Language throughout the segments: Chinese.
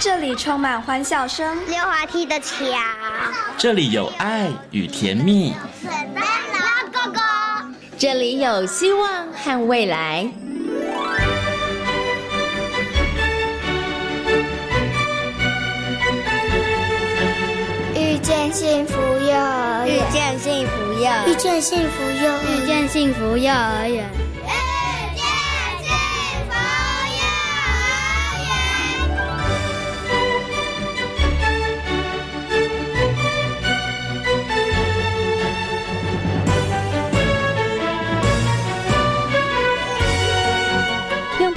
这里充满欢笑声，溜滑梯的桥，这里有爱与甜蜜，圣诞老哥哥，这里有希望和未来。遇见幸福幼儿园，遇见幸福幼，遇见幸福幼，遇见幸福幼儿园。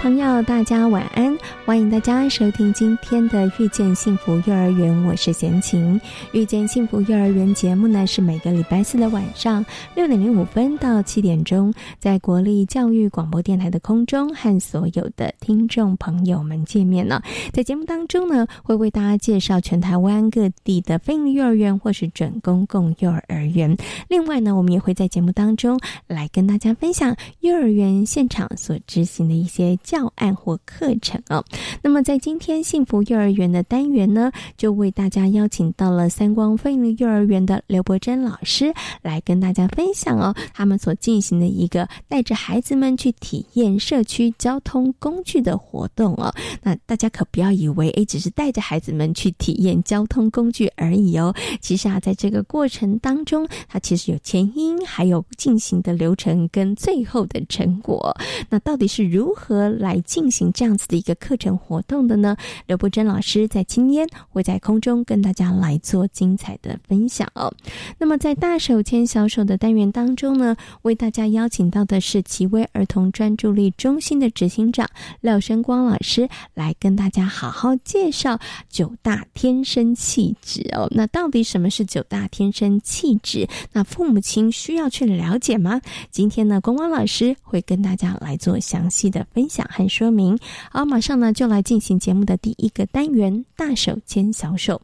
朋友，大家晚安！欢迎大家收听今天的《遇见幸福幼儿园》，我是贤琴。《遇见幸福幼儿园》节目呢，是每个礼拜四的晚上六点零五分到七点钟，在国立教育广播电台的空中和所有的听众朋友们见面了。在节目当中呢，会为大家介绍全台湾各地的非营幼儿园或是准公共幼儿园。另外呢，我们也会在节目当中来跟大家分享幼儿园现场所执行的一些。教案或课程哦，那么在今天幸福幼儿园的单元呢，就为大家邀请到了三光飞利幼儿园的刘伯珍老师来跟大家分享哦，他们所进行的一个带着孩子们去体验社区交通工具的活动哦。那大家可不要以为诶，只是带着孩子们去体验交通工具而已哦。其实啊，在这个过程当中，它其实有前因，还有进行的流程跟最后的成果。那到底是如何？来进行这样子的一个课程活动的呢？刘伯珍老师在今天会在空中跟大家来做精彩的分享哦。那么在大手牵小手的单元当中呢，为大家邀请到的是奇威儿童专注力中心的执行长廖生光老师，来跟大家好好介绍九大天生气质哦。那到底什么是九大天生气质？那父母亲需要去了解吗？今天呢，光光老师会跟大家来做详细的分享。和说明，好，马上呢就来进行节目的第一个单元——大手牵小手。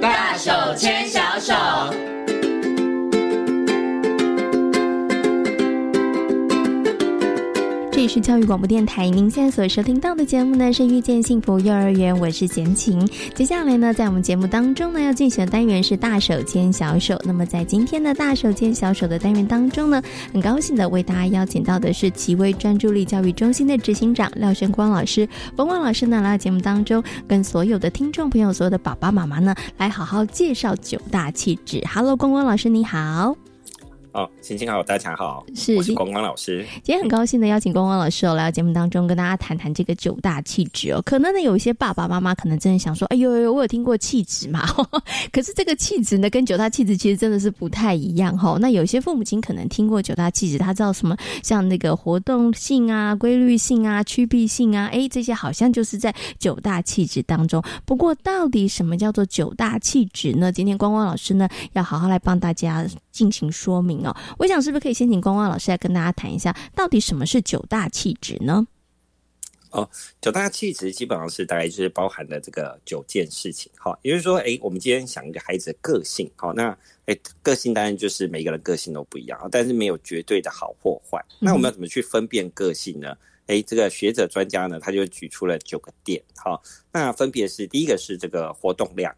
大手牵小手。这里是教育广播电台，您现在所收听到的节目呢是遇见幸福幼儿园，我是贤琴。接下来呢，在我们节目当中呢，要进行的单元是大手牵小手。那么在今天的大手牵小手的单元当中呢，很高兴的为大家邀请到的是奇威专注力教育中心的执行长廖生光老师。光光老师呢来到节目当中，跟所有的听众朋友、所有的爸爸妈妈呢，来好好介绍九大气质。Hello，光光老师你好。哦，星星好，大家好，是我是光光老师。今天很高兴的邀请光光老师哦来到节目当中，跟大家谈谈这个九大气质哦。可能呢有一些爸爸妈妈可能真的想说，哎呦呦，我有听过气质嘛？可是这个气质呢跟九大气质其实真的是不太一样哈。那有些父母亲可能听过九大气质，他知道什么像那个活动性啊、规律性啊、趋避性啊，哎，这些好像就是在九大气质当中。不过到底什么叫做九大气质呢？今天光光老师呢要好好来帮大家进行说明。哦，我想是不是可以先请光光老师来跟大家谈一下，到底什么是九大气质呢？哦，九大气质基本上是大概就是包含了这个九件事情，好，也就是说，哎，我们今天想一个孩子的个性，好，那哎，个性当然就是每个人个性都不一样，但是没有绝对的好或坏。那我们要怎么去分辨个性呢？哎，这个学者专家呢，他就举出了九个点，好，那分别是第一个是这个活动量，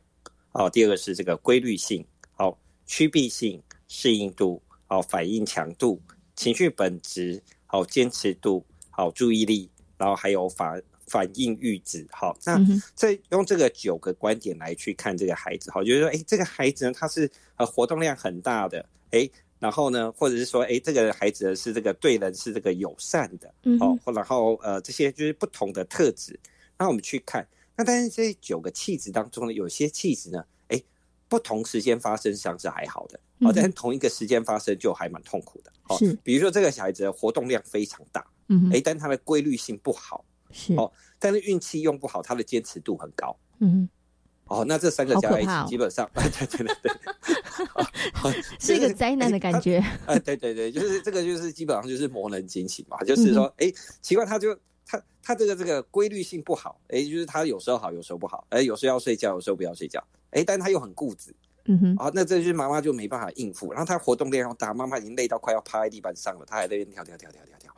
哦，第二个是这个规律性，好，趋避性，适应度。好，反应强度、情绪本质、好坚持度、好注意力，然后还有反反应阈值。好，那再用这个九个观点来去看这个孩子，好，就是说，哎，这个孩子呢，他是呃活动量很大的，哎，然后呢，或者是说，哎，这个孩子是这个对人是这个友善的，哦，然后呃，这些就是不同的特质。那我们去看，那但是这九个气质当中呢，有些气质呢。不同时间发生上是还好的，哦，但同一个时间发生就还蛮痛苦的。是，比如说这个小孩子的活动量非常大，嗯，哎，但他的规律性不好，是。哦，但是运气用不好，他的坚持度很高，嗯，哦，那这三个加在一起，基本上，对对对对，是一个灾难的感觉。哎，对对对，就是这个，就是基本上就是磨人惊奇嘛，就是说，哎，奇怪，他就他他这个这个规律性不好，哎，就是他有时候好，有时候不好，哎，有时候要睡觉，有时候不要睡觉。哎，但他又很固执，嗯哼，啊，那这就是妈妈就没办法应付，然后他活动量又大，妈妈已经累到快要趴在地板上了，他还在那边跳跳跳跳跳跳，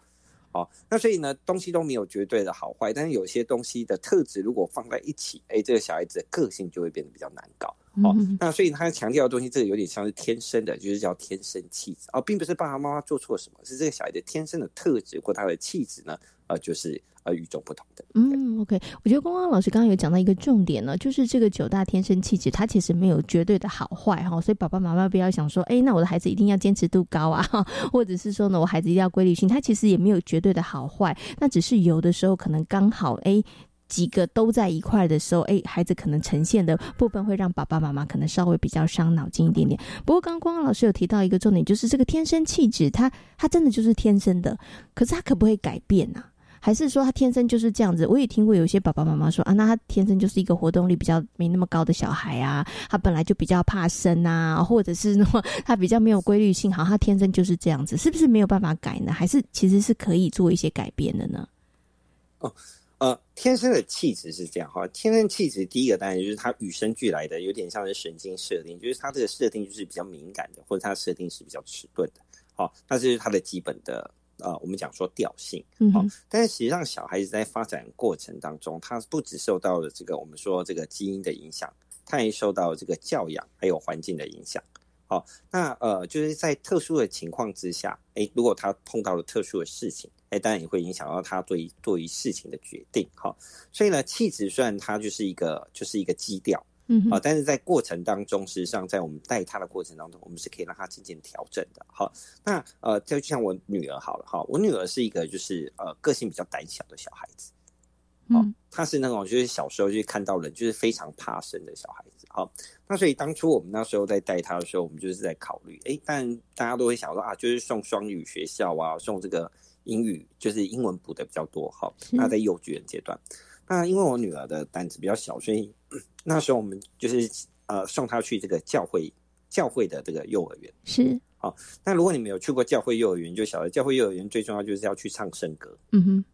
好，那所以呢，东西都没有绝对的好坏，但是有些东西的特质如果放在一起，哎，这个小孩子的个性就会变得比较难搞。哦，那所以他强调的东西，这个有点像是天生的，就是叫天生气质哦，并不是爸爸妈妈做错什么，是这个小孩的天生的特质或他的气质呢，呃，就是呃与众不同的。嗯，OK，我觉得光光老师刚刚有讲到一个重点呢，就是这个九大天生气质，它其实没有绝对的好坏哈，所以爸爸妈妈不要想说，哎，那我的孩子一定要坚持度高啊，或者是说呢，我孩子一定要规律性，他其实也没有绝对的好坏，那只是有的时候可能刚好哎。几个都在一块的时候，哎，孩子可能呈现的部分会让爸爸妈妈可能稍微比较伤脑筋一点点。不过，刚刚光光老师有提到一个重点，就是这个天生气质，他他真的就是天生的，可是他可不可以改变呢？还是说他天生就是这样子？我也听过有些爸爸妈妈说啊，那他天生就是一个活动力比较没那么高的小孩啊，他本来就比较怕生啊，或者是说他比较没有规律性，好，他天生就是这样子，是不是没有办法改呢？还是其实是可以做一些改变的呢？哦。呃，天生的气质是这样哈。天生气质第一个当然就是他与生俱来的，有点像是神经设定，就是他这个设定就是比较敏感的，或者他设定是比较迟钝的。好，那这是他的基本的呃，我们讲说调性。好，但是实际上小孩子在发展过程当中，他不只受到了这个我们说这个基因的影响，他也受到这个教养还有环境的影响。好，那呃，就是在特殊的情况之下，哎，如果他碰到了特殊的事情。哎，当然也会影响到他对对于事情的决定，好。所以呢，气质虽然它就是一个就是一个基调，嗯，好，但是在过程当中，实际上在我们带他的过程当中，我们是可以让他渐渐调整的，好。那呃，就像我女儿好了，哈，我女儿是一个就是呃个性比较胆小的小孩子，嗯，她是那种就是小时候就看到人就是非常怕生的小孩子，好。那所以当初我们那时候在带他的时候，我们就是在考虑，哎，但大家都会想说啊，就是送双语学校啊，送这个。英语就是英文补的比较多，好，那在幼稚园阶段，那因为我女儿的胆子比较小，所以那时候我们就是呃送他去这个教会教会的这个幼儿园，是好。那如果你没有去过教会幼儿园，就晓得教会幼儿园最重要就是要去唱圣歌，嗯哼，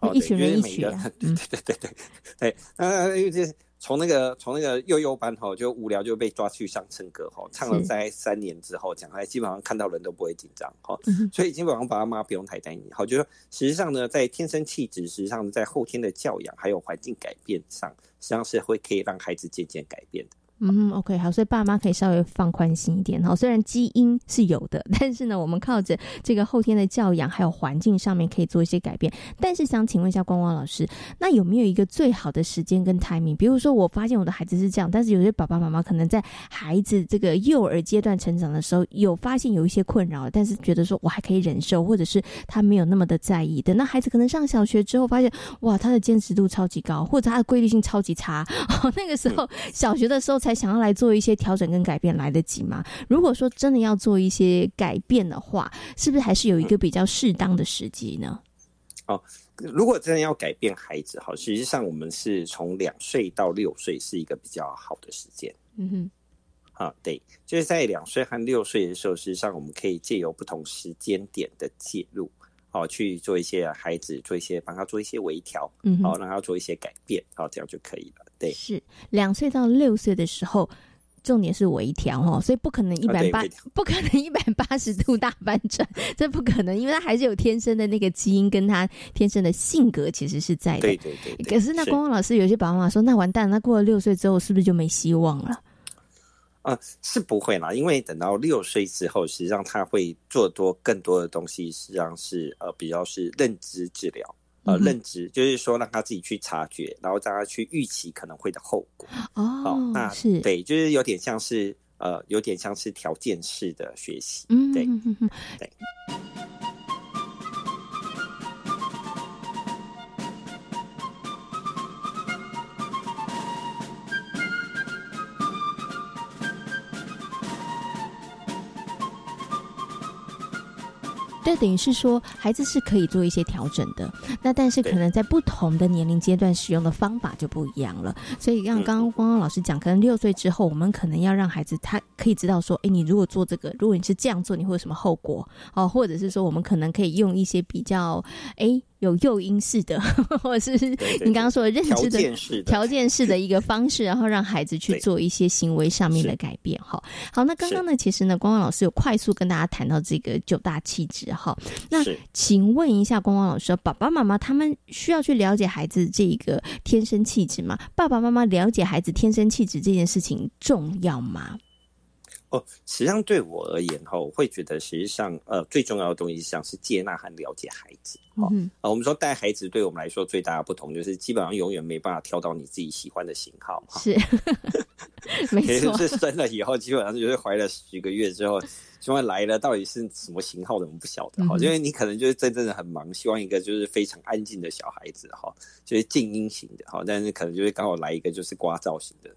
哦，一群人一起，对对对对对对，呃，因为这。从那个从那个幼幼班吼就无聊就被抓去上唱歌吼，唱了在三年之后，讲来基本上看到人都不会紧张吼，所以基本上爸爸妈妈不用太担心。好，就说实际上呢，在天生气质，实际上在后天的教养还有环境改变上，实际上是会可以让孩子渐渐改变的。嗯，OK，好，所以爸妈可以稍微放宽心一点哈。虽然基因是有的，但是呢，我们靠着这个后天的教养还有环境上面可以做一些改变。但是想请问一下光光老师，那有没有一个最好的时间跟 timing？比如说，我发现我的孩子是这样，但是有些爸爸妈妈可能在孩子这个幼儿阶段成长的时候，有发现有一些困扰，但是觉得说我还可以忍受，或者是他没有那么的在意。等那孩子可能上小学之后，发现哇，他的坚持度超级高，或者他的规律性超级差，哦那个时候小学的时候才。想要来做一些调整跟改变来得及吗？如果说真的要做一些改变的话，是不是还是有一个比较适当的时机呢？哦，如果真的要改变孩子，好，实际上我们是从两岁到六岁是一个比较好的时间。嗯哼，啊，对，就是在两岁和六岁的时候，实际上我们可以借由不同时间点的介入。好，去做一些孩子做一些帮他做一些微调，嗯，好，让他做一些改变，好，这样就可以了。对，是两岁到六岁的时候，重点是微调哦，所以不可能一百八，不可能一百八十度大翻转，这不可能，因为他还是有天生的那个基因，跟他天生的性格其实是在的。对对对。可是那光光老师有些爸爸妈妈说，那完蛋，那过了六岁之后，是不是就没希望了？啊，是不会啦，因为等到六岁之后，实际上他会做多更多的东西，实际上是呃比较是认知治疗，呃认知就是说让他自己去察觉，然后让他去预期可能会的后果。哦，那是对，就是有点像是呃有点像是条件式的学习，对对。这等于是说，孩子是可以做一些调整的。那但是可能在不同的年龄阶段使用的方法就不一样了。所以像刚刚光光老师讲，可能六岁之后，我们可能要让孩子他可以知道说，哎，你如果做这个，如果你是这样做，你会有什么后果？哦，或者是说，我们可能可以用一些比较，哎。有诱因式的，或者是你刚刚说的认知的条件式的一个方式，然后让孩子去做一些行为上面的改变。哈，好，那刚刚呢，其实呢，光光老师有快速跟大家谈到这个九大气质。哈，那请问一下，光光老师，爸爸妈妈他们需要去了解孩子这个天生气质吗？爸爸妈妈了解孩子天生气质这件事情重要吗？哦，实际上对我而言哈，我会觉得实际上呃最重要的东西像是接纳和了解孩子。嗯，啊，我们说带孩子对我们来说最大的不同就是基本上永远没办法挑到你自己喜欢的型号。是，没 错。是生了以后，基本上就是怀了十个月之后，希望来了到底是什么型号的，我们不晓得哈。因为你可能就是真正的很忙，希望一个就是非常安静的小孩子哈，就是静音型的哈，但是可能就是刚好来一个就是刮噪型的。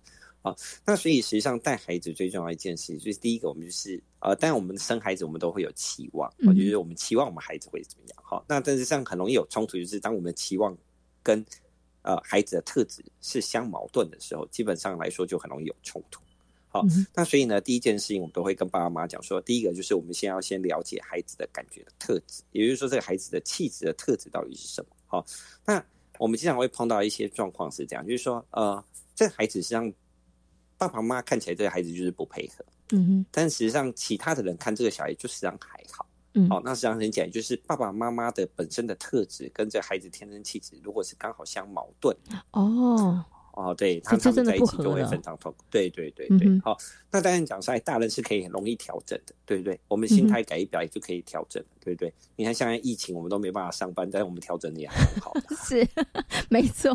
好，那所以实际上带孩子最重要一件事，就是第一个，我们就是呃，当然我们生孩子，我们都会有期望，就是我们期望我们孩子会怎么样。好，那但是这样很容易有冲突，就是当我们期望跟呃孩子的特质是相矛盾的时候，基本上来说就很容易有冲突。好，那所以呢，第一件事情我们都会跟爸爸妈妈讲说，第一个就是我们先要先了解孩子的感觉的特质，也就是说这个孩子的气质的特质到底是什么。好，那我们经常会碰到一些状况是这样，就是说呃，这个孩子实际上。爸爸妈妈看起来这个孩子就是不配合，嗯哼，但实际上其他的人看这个小孩就实际上还好，嗯，好，那实际上很简单，就是爸爸妈妈的本身的特质跟这孩子天生气质，如果是刚好相矛盾，哦。哦，对，他他们在一起就会非常痛苦。对对对对，好，那当然讲出来，大人是可以很容易调整的，对不对？我们心态改一改就可以调整，对不对？你看，现在疫情我们都没办法上班，但是我们调整的也很好。是，没错。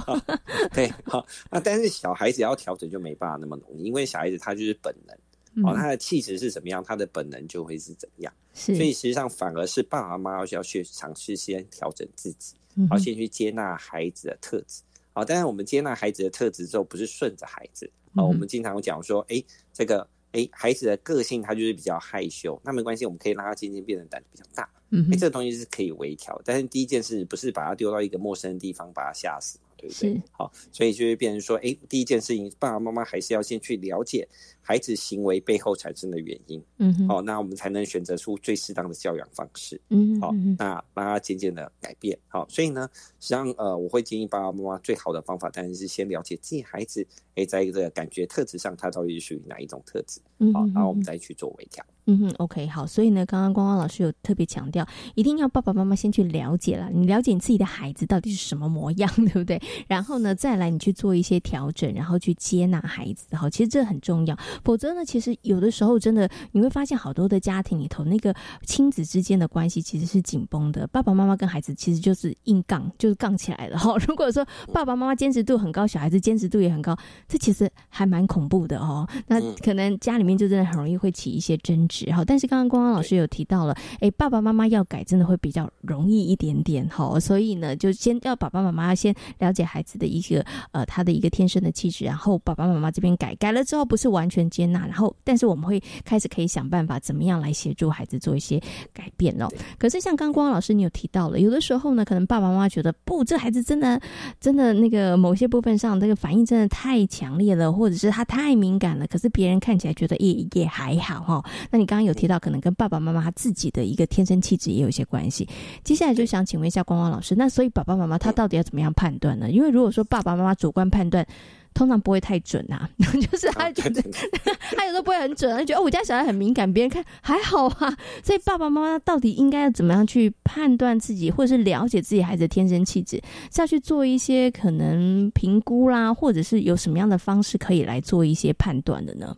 对，好，那但是小孩子要调整就没办法那么容易，因为小孩子他就是本能，哦，他的气质是怎么样，他的本能就会是怎么样。是，所以实际上反而是爸爸妈妈要去尝试先调整自己，好，先去接纳孩子的特质。好，但是我们接纳孩子的特质之后，不是顺着孩子。好，我们经常讲说，哎，这个，哎，孩子的个性他就是比较害羞，那没关系，我们可以让他渐渐变得胆子比较大。嗯，哎，这个东西是可以微调。但是第一件事不是把他丢到一个陌生的地方，把他吓死嘛。对不对？好，所以就会变成说，哎，第一件事情，爸爸妈妈还是要先去了解孩子行为背后产生的原因。嗯，好，那我们才能选择出最适当的教养方式。嗯，好，那让他渐渐的改变。好，所以呢，实际上，呃，我会建议爸爸妈妈最好的方法，当然是先了解自己孩子，哎，在一个感觉特质上，他到底是属于哪一种特质。好，然后我们再去做微调。嗯哼，OK，好，所以呢，刚刚光光老师有特别强调，一定要爸爸妈妈先去了解了，你了解你自己的孩子到底是什么模样，对不对？然后呢，再来你去做一些调整，然后去接纳孩子，好，其实这很重要。否则呢，其实有的时候真的你会发现，好多的家庭里头，那个亲子之间的关系其实是紧绷的，爸爸妈妈跟孩子其实就是硬杠，就是杠起来了。哈，如果说爸爸妈妈坚持度很高，小孩子坚持度也很高，这其实还蛮恐怖的哦。那可能家里面就真的很容易会起一些争执，哈。但是刚刚光光老师有提到了，哎，爸爸妈妈要改，真的会比较容易一点点，哈。所以呢，就先要爸爸妈妈先了解孩子的一个呃他的一个天生的气质，然后爸爸妈妈这边改，改了之后不是完全接纳，然后但是我们会开始可以想办法怎么样来协助孩子做一些改变哦。可是像刚刚光光老师你有提到了，有的时候呢，可能爸爸妈妈觉得不，这孩子真的真的那个某些部分上这个反应真的太强烈了，或者是他太敏感了，可是别人看起来觉得也也还好哈。那你刚刚有提。到可能跟爸爸妈妈他自己的一个天生气质也有一些关系。接下来就想请问一下光光老师，那所以爸爸妈妈他到底要怎么样判断呢？因为如果说爸爸妈妈主观判断，通常不会太准啊，就是他觉得 他有时候不会很准，他觉得哦我家小孩很敏感，别人看还好啊。所以爸爸妈妈到底应该要怎么样去判断自己，或者是了解自己孩子的天生气质，是要去做一些可能评估啦，或者是有什么样的方式可以来做一些判断的呢？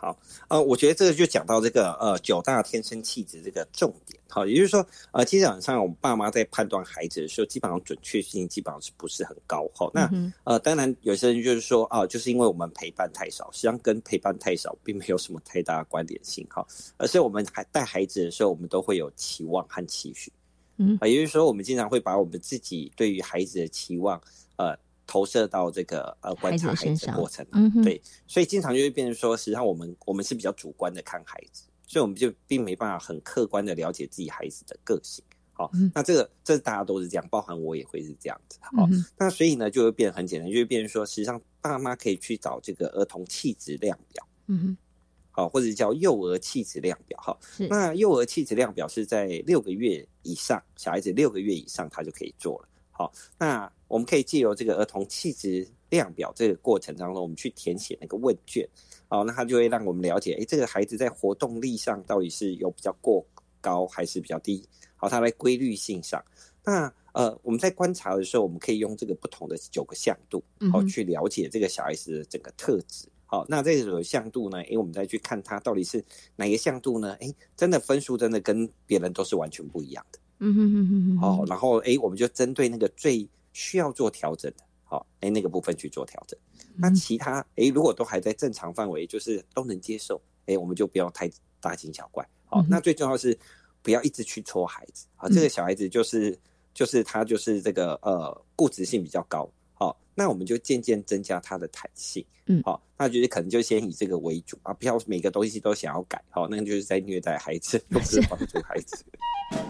好，呃，我觉得这个就讲到这个呃九大天生气质这个重点，好，也就是说，呃，基本上我们爸妈在判断孩子的时候，基本上准确性基本上是不是很高？好，那呃，当然有些人就是说，啊，就是因为我们陪伴太少，实际上跟陪伴太少并没有什么太大的关联性，哈，而是我们还带孩子的时候，我们都会有期望和期许，嗯，啊，也就是说，我们经常会把我们自己对于孩子的期望，呃。投射到这个呃观察孩子的过程嗯，对，所以经常就会变成说，实际上我们我们是比较主观的看孩子，所以我们就并没办法很客观的了解自己孩子的个性。好，那这个这大家都是这样，包含我也会是这样子。好，那所以呢就会变得很简单，就会变成说，实际上爸妈可以去找这个儿童气质量表。嗯哼。好，或者叫幼儿气质量表哈。那幼儿气质量表是在六个月以上，小孩子六个月以上他就可以做了。好，那我们可以借由这个儿童气质量表这个过程当中，我们去填写那个问卷。好，那他就会让我们了解，哎，这个孩子在活动力上到底是有比较过高还是比较低？好，他在规律性上，那呃，我们在观察的时候，我们可以用这个不同的九个向度，好，去了解这个小孩子的整个特质。好，那这个向度呢？哎，我们再去看他到底是哪个向度呢？哎，真的分数真的跟别人都是完全不一样的。嗯哼哼哼哼。好，然后哎，我们就针对那个最需要做调整的，好，哎，那个部分去做调整。那其他哎，如果都还在正常范围，就是都能接受，哎，我们就不要太大惊小怪。好，那最重要是不要一直去戳孩子。啊，这个小孩子就是就是他就是这个呃固执性比较高。好那我们就渐渐增加它的弹性，嗯，好，那就是可能就先以这个为主啊，不要每个东西都想要改，好，那就是在虐待孩子，不是帮助孩子。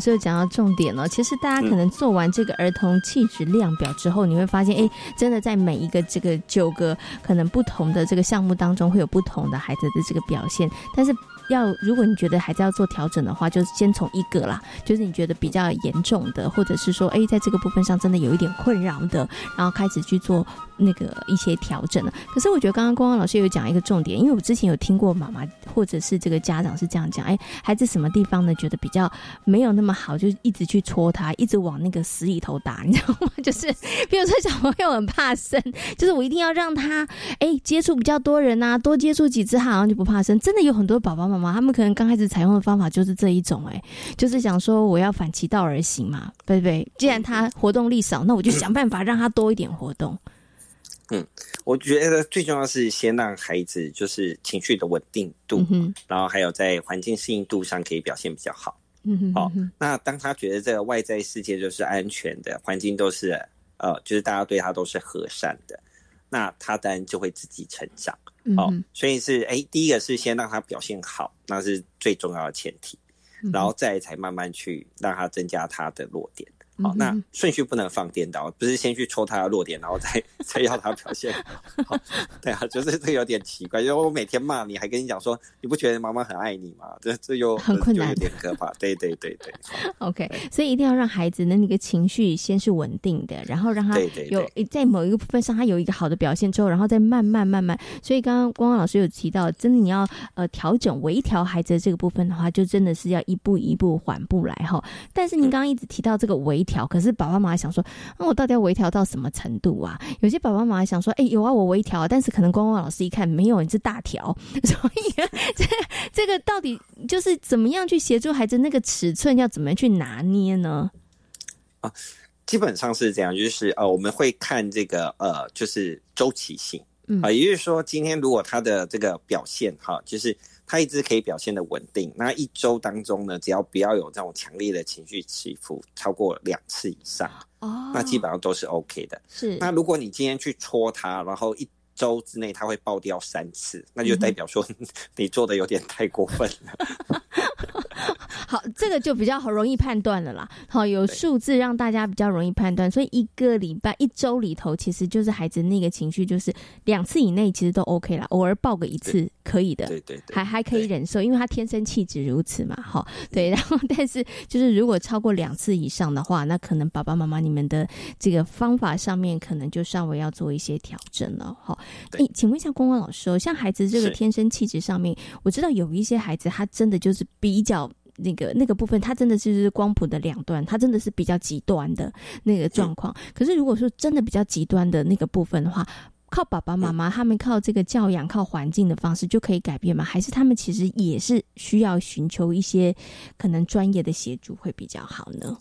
老师有讲到重点了，其实大家可能做完这个儿童气质量表之后，你会发现，哎，真的在每一个这个九个可能不同的这个项目当中，会有不同的孩子的这个表现，但是。要如果你觉得孩子要做调整的话，就先从一个啦，就是你觉得比较严重的，或者是说，哎，在这个部分上真的有一点困扰的，然后开始去做那个一些调整了。可是我觉得刚刚光光老师有讲一个重点，因为我之前有听过妈妈或者是这个家长是这样讲，哎，孩子什么地方呢觉得比较没有那么好，就一直去戳他，一直往那个死里头打，你知道吗？就是，比如说小朋友很怕生，就是我一定要让他哎接触比较多人啊，多接触几次，好像就不怕生。真的有很多宝宝妈妈。他们可能刚开始采用的方法就是这一种，哎，就是想说我要反其道而行嘛，对不对？既然他活动力少，那我就想办法让他多一点活动。我觉得最重要是先让孩子就是情绪的稳定度，然后还有在环境适应度上可以表现比较好。嗯哼，好，那当他觉得这个外在世界就是安全的，环境都是呃，就是大家对他都是和善的，那他当然就会自己成长。哦，所以是哎，第一个是先让他表现好，那是最重要的前提，然后再才慢慢去让他增加他的弱点。好，那顺序不能放颠倒，不是先去戳他的弱点，然后再 再要他表现。好，对啊，就是这有点奇怪，因为我每天骂你，还跟你讲说，你不觉得妈妈很爱你吗？这这又很困难，有点可怕。对对对对。OK，所以一定要让孩子的那个情绪先是稳定的，然后让他有在某一个部分上他有一个好的表现之后，然后再慢慢慢慢。所以刚刚光光老师有提到，真的你要呃调整微调孩子的这个部分的话，就真的是要一步一步缓步来哈。但是您刚刚一直提到这个微。调可是爸爸妈妈想说，那我到底要微调到什么程度啊？有些爸爸妈妈想说，哎，有啊，我微调，但是可能光光老师一看没有，你是大调，所以这这个到底就是怎么样去协助孩子那个尺寸要怎么去拿捏呢？啊，基本上是这样，就是呃，我们会看这个呃，就是周期性啊，也就是说，今天如果他的这个表现哈，就是。他一直可以表现的稳定，那一周当中呢，只要不要有这种强烈的情绪起伏超过两次以上，哦，那基本上都是 OK 的。是，那如果你今天去戳它，然后一周之内它会爆掉三次，那就代表说 你做的有点太过分了。好，这个就比较好容易判断了啦。好，有数字让大家比较容易判断，所以一个礼拜、一周里头，其实就是孩子那个情绪，就是两次以内其实都 OK 了，偶尔爆个一次可以的，对对，还还可以忍受，因为他天生气质如此嘛。好，对，然后 但是就是如果超过两次以上的话，那可能爸爸妈妈你们的这个方法上面可能就稍微要做一些调整了。好，哎，请问一下公公老师哦，像孩子这个天生气质上面，我知道有一些孩子他真的就是比较。那个那个部分，它真的就是光谱的两端，它真的是比较极端的那个状况。可是如果说真的比较极端的那个部分的话，靠爸爸妈妈他们靠这个教养、靠环境的方式就可以改变吗？还是他们其实也是需要寻求一些可能专业的协助会比较好呢？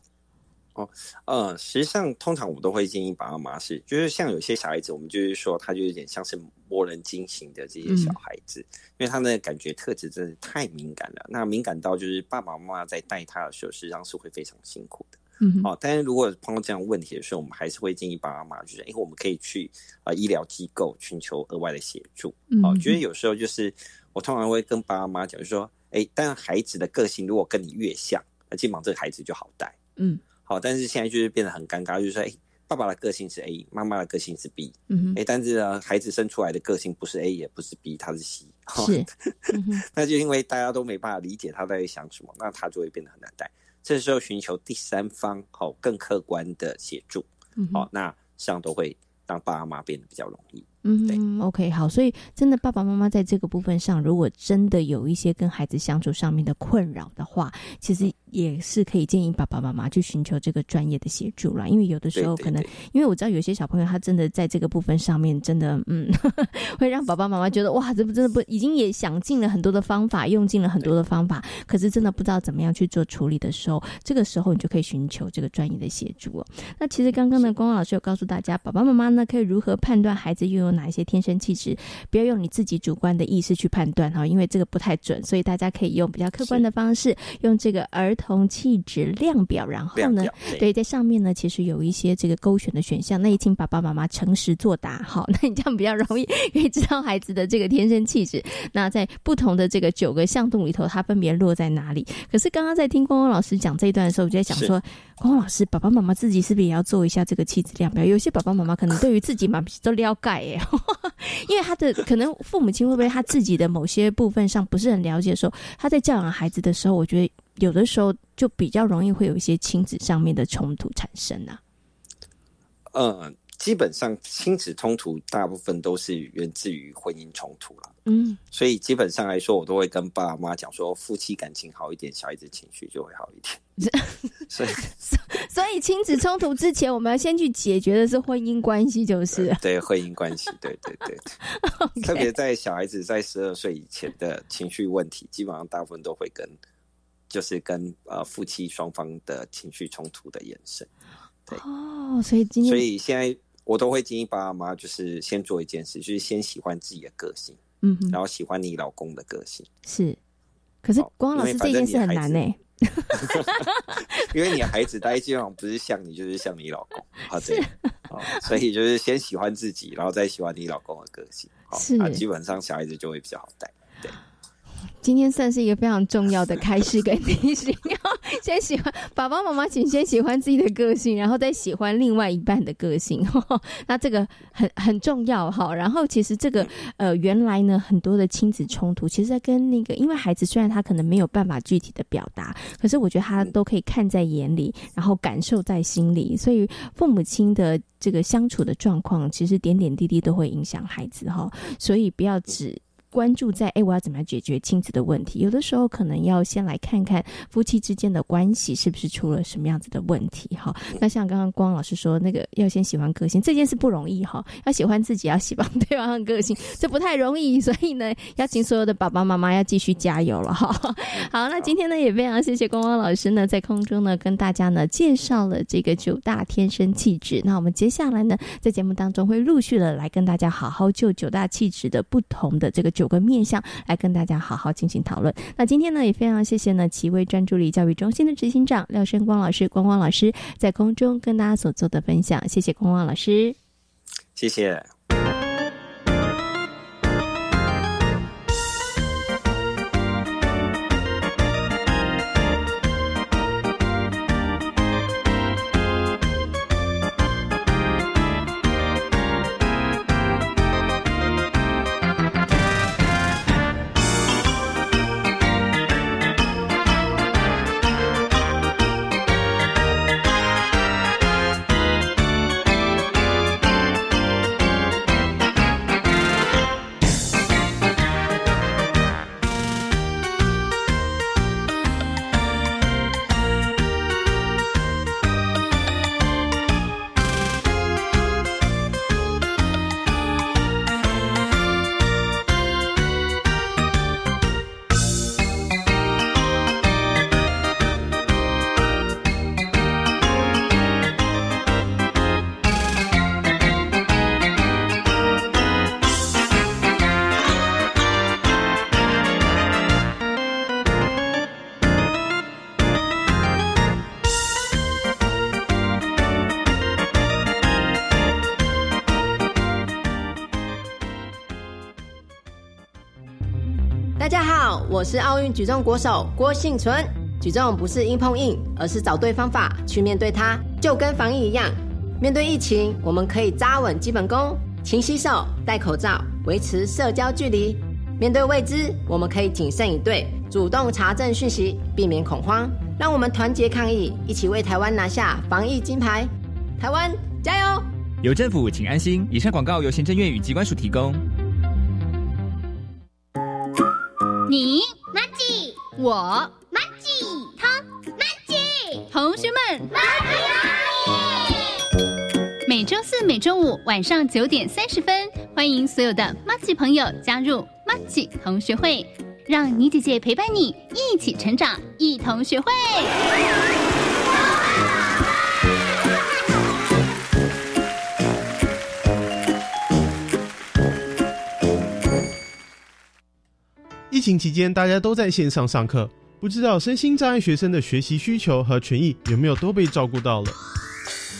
哦，呃，实际上通常我们都会建议爸爸妈妈是，就是像有些小孩子，我们就是说他就有点像是磨人精型的这些小孩子，因为他的感觉特质真的太敏感了。那敏感到就是爸爸妈妈在带他的时候，实际上是会非常辛苦的。嗯，哦，但是如果碰到这样问题的时候，我们还是会建议爸爸妈妈，就是因为我们可以去啊医疗机构寻求额外的协助。哦，觉得有时候就是我通常会跟爸爸妈妈讲，就说，哎，但孩子的个性如果跟你越像，那基本上这个孩子就好带。嗯。好，但是现在就是变得很尴尬，就是说，哎，爸爸的个性是 A，妈妈的个性是 B，嗯，哎，但是呢，孩子生出来的个性不是 A，也不是 B，他是 C，是，那就因为大家都没办法理解他在想什么，那他就会变得很难带。这时候寻求第三方，好，更客观的协助，好，那上都会让爸妈变得比较容易。嗯，OK，好，所以真的爸爸妈妈在这个部分上，如果真的有一些跟孩子相处上面的困扰的话，其实也是可以建议爸爸妈妈去寻求这个专业的协助啦。因为有的时候可能，因为我知道有些小朋友他真的在这个部分上面真的，嗯，会让爸爸妈妈觉得哇，这不真的不已经也想尽了很多的方法，用尽了很多的方法，可是真的不知道怎么样去做处理的时候，这个时候你就可以寻求这个专业的协助哦。那其实刚刚呢，光光老师有告诉大家，爸爸妈妈呢可以如何判断孩子拥有哪一些天生气质，不要用你自己主观的意识去判断哈，因为这个不太准，所以大家可以用比较客观的方式，用这个儿童气质量表，然后呢，对，在上面呢其实有一些这个勾选的选项，那也请爸爸妈妈诚实作答，好，那你这样比较容易可以知道孩子的这个天生气质。那在不同的这个九个项度里头，它分别落在哪里？可是刚刚在听光光老师讲这一段的时候，我就在想说，光光老师，爸爸妈妈自己是不是也要做一下这个气质量表？有些爸爸妈妈可能对于自己嘛都撩盖耶。因为他的可能父母亲会不会他自己的某些部分上不是很了解的时候，他在教养孩子的时候，我觉得有的时候就比较容易会有一些亲子上面的冲突产生啊。嗯，基本上亲子冲突大部分都是源自于婚姻冲突了。嗯，所以基本上来说，我都会跟爸爸妈妈讲说，夫妻感情好一点，小孩子情绪就会好一点。所以，所以亲子冲突之前，我们要先去解决的是婚姻关系，就是对婚姻关系，对对对。特别在小孩子在十二岁以前的情绪问题，基本上大部分都会跟，就是跟呃夫妻双方的情绪冲突的延伸。对哦，所以今天，所以现在我都会建议爸爸妈妈，就是先做一件事，就是先喜欢自己的个性。嗯，然后喜欢你老公的个性是，可是光老师这件事很难呢，因为你的孩子大概基本上不是像你，就是像你老公，好这样，所以就是先喜欢自己，然后再喜欢你老公的个性，是，基本上小孩子就会比较好带。今天算是一个非常重要的开始跟提醒，要先喜欢爸爸妈妈，请先喜欢自己的个性，然后再喜欢另外一半的个性。那这个很很重要哈。然后其实这个呃，原来呢很多的亲子冲突，其实在跟那个，因为孩子虽然他可能没有办法具体的表达，可是我觉得他都可以看在眼里，然后感受在心里。所以父母亲的这个相处的状况，其实点点滴滴都会影响孩子哈。所以不要只。关注在哎，我要怎么样解决亲子的问题？有的时候可能要先来看看夫妻之间的关系是不是出了什么样子的问题哈。那像刚刚光老师说，那个要先喜欢个性这件事不容易哈，要喜欢自己，要喜欢对方的个性，这不太容易。所以呢，邀请所有的爸爸妈妈要继续加油了哈。好，那今天呢也非常谢谢光光老师呢，在空中呢跟大家呢介绍了这个九大天生气质。那我们接下来呢，在节目当中会陆续的来跟大家好好就九大气质的不同的这个。九个面向来跟大家好好进行讨论。那今天呢，也非常谢谢呢奇威专注力教育中心的执行长廖生光老师，光光老师在空中跟大家所做的分享。谢谢光光老师，谢谢。我是奥运举重国手郭幸存。举重不是硬碰硬，而是找对方法去面对它，就跟防疫一样。面对疫情，我们可以扎稳基本功，勤洗手、戴口罩，维持社交距离。面对未知，我们可以谨慎以对，主动查证讯息，避免恐慌。让我们团结抗疫，一起为台湾拿下防疫金牌。台湾加油！有政府，请安心。以上广告由行政院与机关署提供。我马吉，他马吉，同学们马吉每周四、每周五晚上九点三十分，欢迎所有的马吉朋友加入马吉同学会，让妮姐姐陪伴你一起成长，一同学会。情期间，大家都在线上上课，不知道身心障碍学生的学习需求和权益有没有都被照顾到了？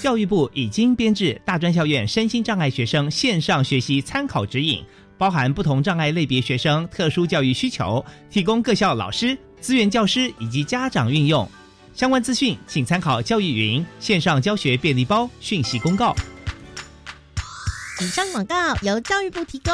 教育部已经编制大专校院身心障碍学生线上学习参考指引，包含不同障碍类别学生特殊教育需求，提供各校老师、资源教师以及家长运用。相关资讯请参考教育云线上教学便利包讯息公告。以上广告由教育部提供。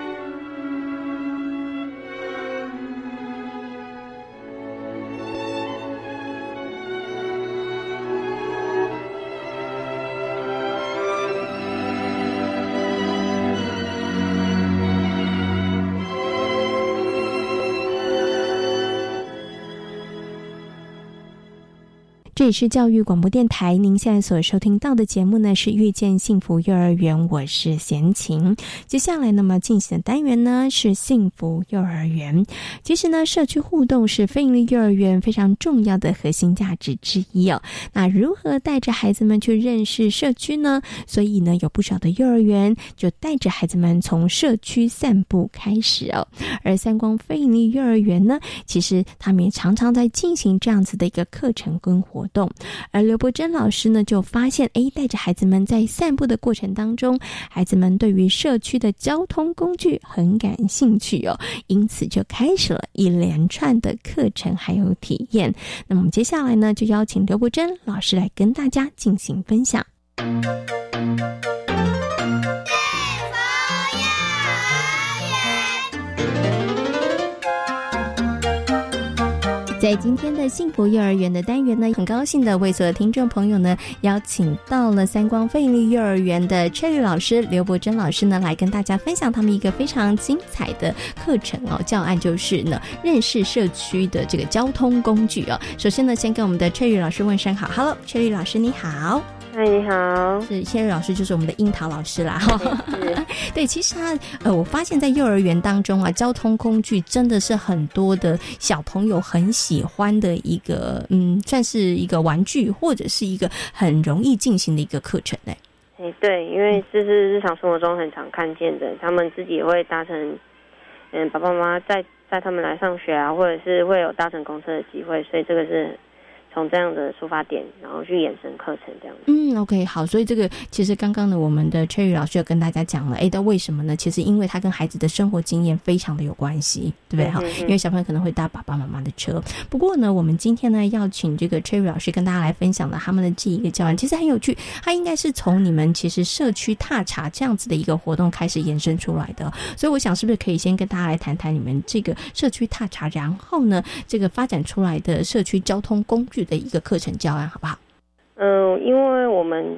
这里是教育广播电台，您现在所收听到的节目呢是《遇见幸福幼儿园》，我是贤琴。接下来那么进行的单元呢是幸福幼儿园。其实呢，社区互动是非营利幼儿园非常重要的核心价值之一哦。那如何带着孩子们去认识社区呢？所以呢，有不少的幼儿园就带着孩子们从社区散步开始哦。而三光非营利幼儿园呢，其实他们也常常在进行这样子的一个课程跟活动。而刘伯珍老师呢，就发现，哎，带着孩子们在散步的过程当中，孩子们对于社区的交通工具很感兴趣哦，因此就开始了一连串的课程还有体验。那么我们接下来呢，就邀请刘伯珍老师来跟大家进行分享。在今天的幸福幼儿园的单元呢，很高兴的为所有听众朋友呢邀请到了三光费力幼儿园的翠绿老师刘伯珍老师呢来跟大家分享他们一个非常精彩的课程哦，教案就是呢认识社区的这个交通工具哦。首先呢，先跟我们的翠绿老师问声好，Hello，翠绿老师你好。嗨，你好，是千瑞老师，就是我们的樱桃老师啦。对，其实啊，呃，我发现，在幼儿园当中啊，交通工具真的是很多的小朋友很喜欢的一个，嗯，算是一个玩具，或者是一个很容易进行的一个课程呢。哎，对，因为这是日常生活中很常看见的，他们自己也会搭乘，嗯，爸爸妈妈载载他们来上学啊，或者是会有搭乘公车的机会，所以这个是。从这样的出发点，然后去延伸课程这样子。嗯，OK，好，所以这个其实刚刚呢，我们的 Cherry 老师有跟大家讲了，哎，那为什么呢？其实因为他跟孩子的生活经验非常的有关系，对不对？哈，因为小朋友可能会搭爸爸妈妈的车。不过呢，我们今天呢要请这个 Cherry 老师跟大家来分享的他们的这一个教案，其实很有趣。他应该是从你们其实社区踏查这样子的一个活动开始延伸出来的。所以我想，是不是可以先跟大家来谈谈你们这个社区踏查，然后呢，这个发展出来的社区交通工具。的一个课程教案好不好？嗯，因为我们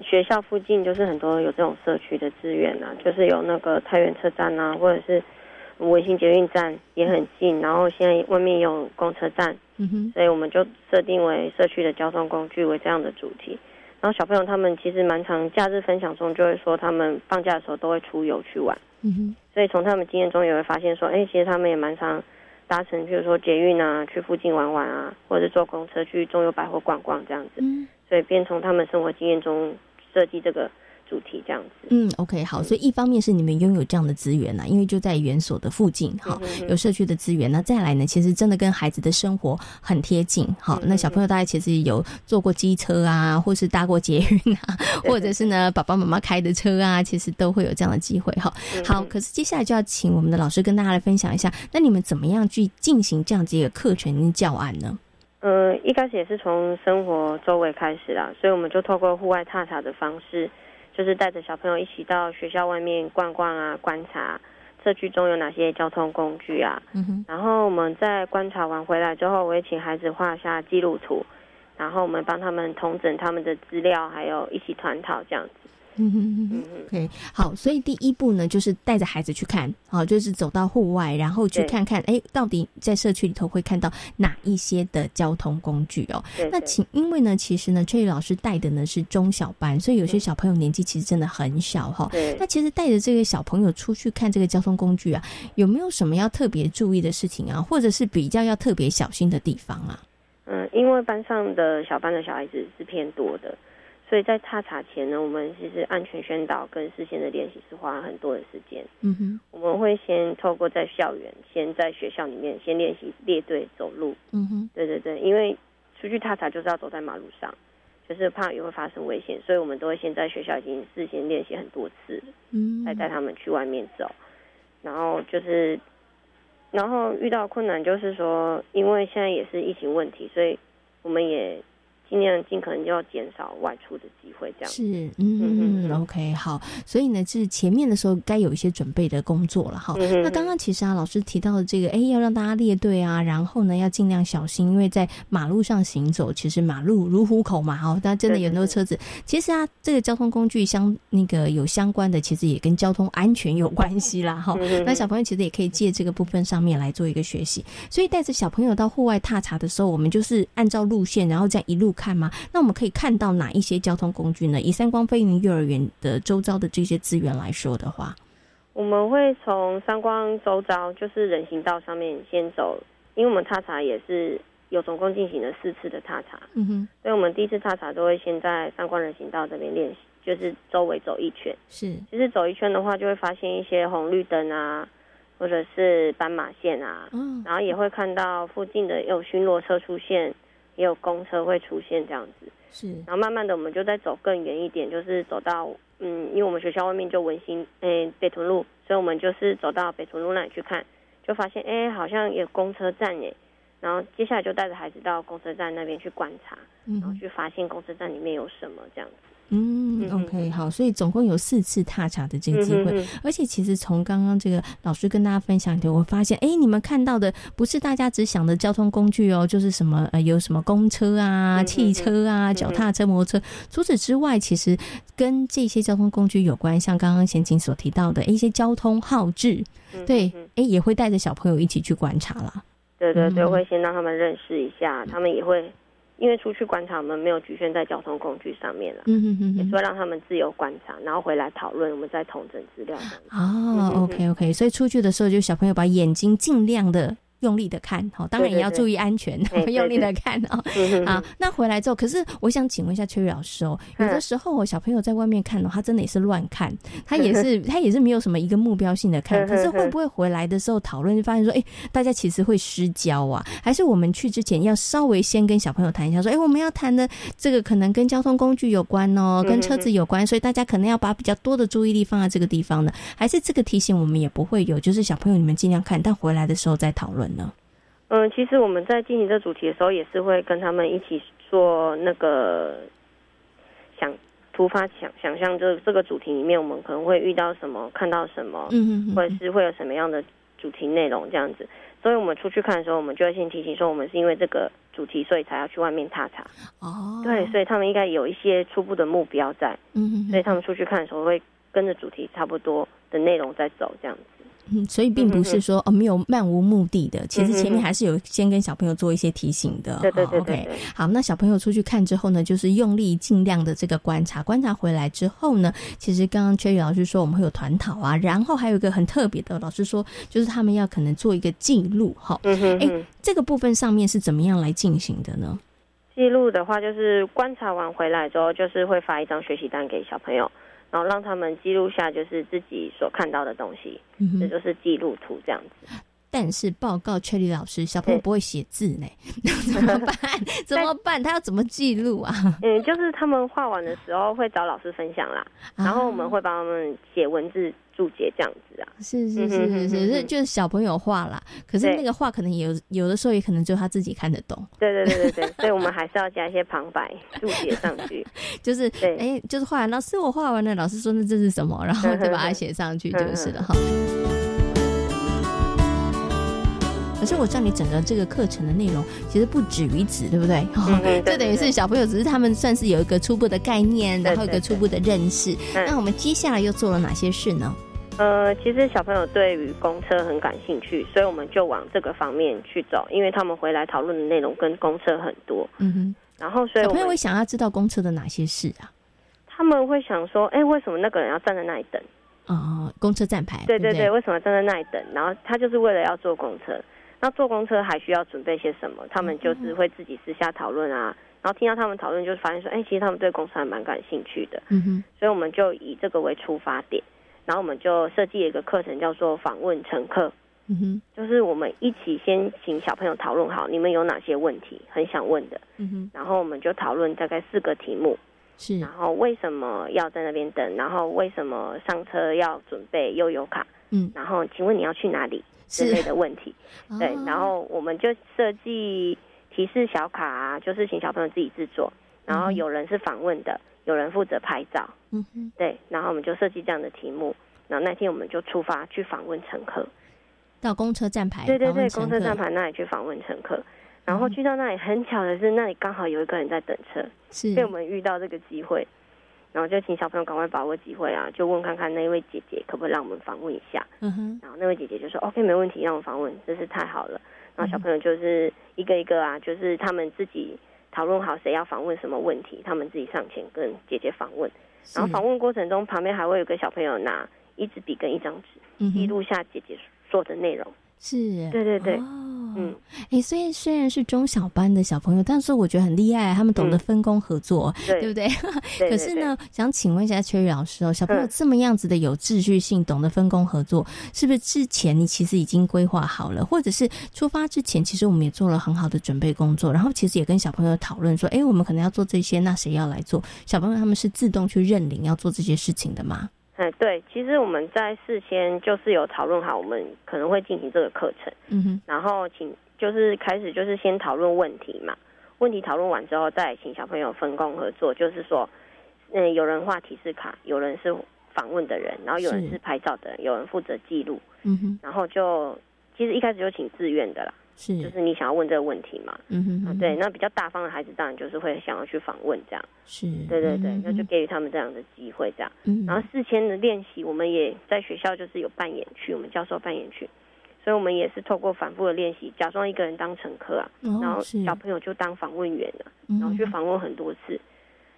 学校附近就是很多有这种社区的资源啊，就是有那个太原车站啊，或者是维新捷运站也很近，然后现在外面有公车站，嗯哼，所以我们就设定为社区的交通工具为这样的主题。然后小朋友他们其实蛮常假日分享中就会说，他们放假的时候都会出游去玩，嗯哼，所以从他们经验中也会发现说，哎，其实他们也蛮常。搭乘，比如说捷运啊，去附近玩玩啊，或者坐公车去中友百货逛逛这样子。嗯，所以便从他们生活经验中设计这个主题这样子。嗯，OK，好，所以一方面是你们拥有这样的资源呢，因为就在园所的附近，哈，有社区的资源。那再来呢，其实真的跟孩子的生活很贴近，好，那小朋友大概其实有坐过机车啊，或是搭过捷运啊，或者是呢爸爸妈妈开的车啊，其实都会有这样的机会，哈。好，可是接下来就要请我们的老师跟大家来分享一下，那你们怎么样去进行这样子一个课程教案呢？呃，一开始也是从生活周围开始啦，所以我们就透过户外踏查的方式，就是带着小朋友一起到学校外面逛逛啊，观察社区中有哪些交通工具啊。然后我们在观察完回来之后，我也请孩子画下记录图，然后我们帮他们统整他们的资料，还有一起团讨这样子。嗯嗯嗯，OK，好，所以第一步呢，就是带着孩子去看，好，就是走到户外，然后去看看，哎，到底在社区里头会看到哪一些的交通工具哦。那请，因为呢，其实呢，崔宇老师带的呢是中小班，所以有些小朋友年纪其实真的很小哈。那其实带着这个小朋友出去看这个交通工具啊，有没有什么要特别注意的事情啊，或者是比较要特别小心的地方啊？嗯，因为班上的小班的小孩子是偏多的。所以在踏查前呢，我们其实安全宣导跟事先的练习是花很多的时间。嗯哼，我们会先透过在校园，先在学校里面先练习列队走路。嗯哼，对对对，因为出去踏查就是要走在马路上，就是怕也会发生危险，所以我们都会先在学校已经事先练习很多次，嗯，再带他们去外面走。然后就是，然后遇到困难就是说，因为现在也是疫情问题，所以我们也。尽量尽可能就要减少外出的机会，这样是嗯嗯 OK 好，所以呢，是前面的时候该有一些准备的工作了哈。那刚刚其实啊，老师提到的这个，哎，要让大家列队啊，然后呢，要尽量小心，因为在马路上行走，其实马路如虎口嘛，哈，那真的有很多车子。其实啊，这个交通工具相那个有相关的，其实也跟交通安全有关系啦，哈。那小朋友其实也可以借这个部分上面来做一个学习。所以带着小朋友到户外踏查的时候，我们就是按照路线，然后这样一路。看吗？那我们可以看到哪一些交通工具呢？以三光飞云幼儿园的周遭的这些资源来说的话，我们会从三光周遭，就是人行道上面先走，因为我们踏查也是有总共进行了四次的踏查，嗯哼，所以我们第一次踏查都会先在三光人行道这边练习，就是周围走一圈。是，其实走一圈的话，就会发现一些红绿灯啊，或者是斑马线啊，嗯，然后也会看到附近的有巡逻车出现。也有公车会出现这样子，是，然后慢慢的我们就再走更远一点，就是走到，嗯，因为我们学校外面就文心，诶，北屯路，所以我们就是走到北屯路那里去看，就发现，哎，好像有公车站耶，然后接下来就带着孩子到公车站那边去观察，然后去发现公车站里面有什么这样子。嗯，OK，好，所以总共有四次踏查的这个机会，而且其实从刚刚这个老师跟大家分享的，我发现，哎，你们看到的不是大家只想的交通工具哦，就是什么呃，有什么公车啊、汽车啊、脚踏车、摩托车。除此之外，其实跟这些交通工具有关，像刚刚贤琴所提到的一些交通号志，对，哎，也会带着小朋友一起去观察了。对对对，会先让他们认识一下，他们也会。因为出去观察，我们没有局限在交通工具上面了，嗯嗯嗯，也说让他们自由观察，然后回来讨论，我们再统整资料。哦，OK OK，所以出去的时候，就小朋友把眼睛尽量的。用力的看，好，当然也要注意安全，用力的看哦。好，那回来之后，可是我想请问一下崔宇老师哦，有的时候小朋友在外面看哦，他真的也是乱看，他也是 他也是没有什么一个目标性的看，可是会不会回来的时候讨论就发现说，哎，大家其实会失焦啊？还是我们去之前要稍微先跟小朋友谈一下，说，哎，我们要谈的这个可能跟交通工具有关哦，跟车子有关，所以大家可能要把比较多的注意力放在这个地方呢？还是这个提醒我们也不会有，就是小朋友你们尽量看，但回来的时候再讨论。嗯，其实我们在进行这主题的时候，也是会跟他们一起做那个想突发想想象，这这个主题里面我们可能会遇到什么，看到什么，嗯嗯，或者是会有什么样的主题内容这样子。所以我们出去看的时候，我们就会先提醒说，我们是因为这个主题，所以才要去外面踏查。哦，对，所以他们应该有一些初步的目标在，嗯，所以他们出去看的时候会跟着主题差不多的内容在走这样子。嗯，所以并不是说哦没有漫无目的的，其实前面还是有先跟小朋友做一些提醒的。对对对对。好，那小朋友出去看之后呢，就是用力尽量的这个观察，观察回来之后呢，其实刚刚崔宇老师说我们会有团讨啊，然后还有一个很特别的，老师说就是他们要可能做一个记录哈。嗯哼。哎，这个部分上面是怎么样来进行的呢？记录的话，就是观察完回来之后，就是会发一张学习单给小朋友。然后让他们记录下就是自己所看到的东西，嗯这就是记录图这样子。但是报告 Cherry 老师，小朋友不会写字呢，怎么办？怎么办？他要怎么记录啊？嗯，就是他们画完的时候会找老师分享啦，然后我们会帮他们写文字注解这样子啊。是是是是是，是就是小朋友画啦，可是那个画可能有有的时候也可能只有他自己看得懂。对对对对对，所以我们还是要加一些旁白注解上去。就是哎，就是画完，老师我画完了，老师说那这是什么，然后就把它写上去就是了哈。可是我知道你整个这个课程的内容其实不止于此，对不对？嗯，这等于是小朋友只是他们算是有一个初步的概念，然后一个初步的认识。那我们接下来又做了哪些事呢？呃，其实小朋友对于公车很感兴趣，所以我们就往这个方面去走，因为他们回来讨论的内容跟公车很多。嗯哼。然后，所以小朋友会想要知道公车的哪些事啊？他们会想说：“哎，为什么那个人要站在那里等？”哦，公车站牌。对对对，为什么站在那里等？然后他就是为了要坐公车。那坐公车还需要准备些什么？他们就是会自己私下讨论啊，然后听到他们讨论，就发现说，哎，其实他们对公车还蛮感兴趣的。嗯哼，所以我们就以这个为出发点，然后我们就设计了一个课程，叫做访问乘客。嗯哼，就是我们一起先请小朋友讨论好，你们有哪些问题很想问的。嗯哼，然后我们就讨论大概四个题目。是，然后为什么要在那边等？然后为什么上车要准备悠游卡？嗯，然后请问你要去哪里？之类的问题，对，然后我们就设计提示小卡啊，就是请小朋友自己制作，然后有人是访问的，有人负责拍照，嗯哼，对，然后我们就设计这样的题目，然后那天我们就出发去访问乘客，到公车站牌，对对对，公车站牌那里去访问乘客，然后去到那里，很巧的是那里刚好有一个人在等车，是。被我们遇到这个机会。然后就请小朋友赶快把握机会啊，就问看看那位姐姐可不可以让我们访问一下。嗯哼。然后那位姐姐就说：“OK，没问题，让我访问，真是太好了。”然后小朋友就是一个一个啊，就是他们自己讨论好谁要访问什么问题，他们自己上前跟姐姐访问。然后访问过程中，旁边还会有个小朋友拿一支笔跟一张纸，记录下姐姐说的内容。是，对对对，哦。嗯，哎，虽然虽然是中小班的小朋友，但是我觉得很厉害，他们懂得分工合作，对不对？可是呢，想请问一下 Cherry 老师哦，小朋友这么样子的有秩序性，懂得分工合作，是不是之前你其实已经规划好了，或者是出发之前，其实我们也做了很好的准备工作，然后其实也跟小朋友讨论说，哎，我们可能要做这些，那谁要来做？小朋友他们是自动去认领要做这些事情的吗？哎，对，其实我们在事先就是有讨论好，我们可能会进行这个课程，嗯哼，然后请就是开始就是先讨论问题嘛，问题讨论完之后，再请小朋友分工合作，就是说，嗯，有人画提示卡，有人是访问的人，然后有人是拍照的人，有人负责记录，嗯哼，然后就其实一开始就请自愿的啦。是，就是你想要问这个问题嘛？嗯对，那比较大方的孩子当然就是会想要去访问这样。是，对对对，那就给予他们这样的机会这样。嗯，然后事先的练习，我们也在学校就是有扮演去，我们教授扮演去，所以我们也是透过反复的练习，假装一个人当乘客啊，哦、然后小朋友就当访问员了，然后去访问很多次。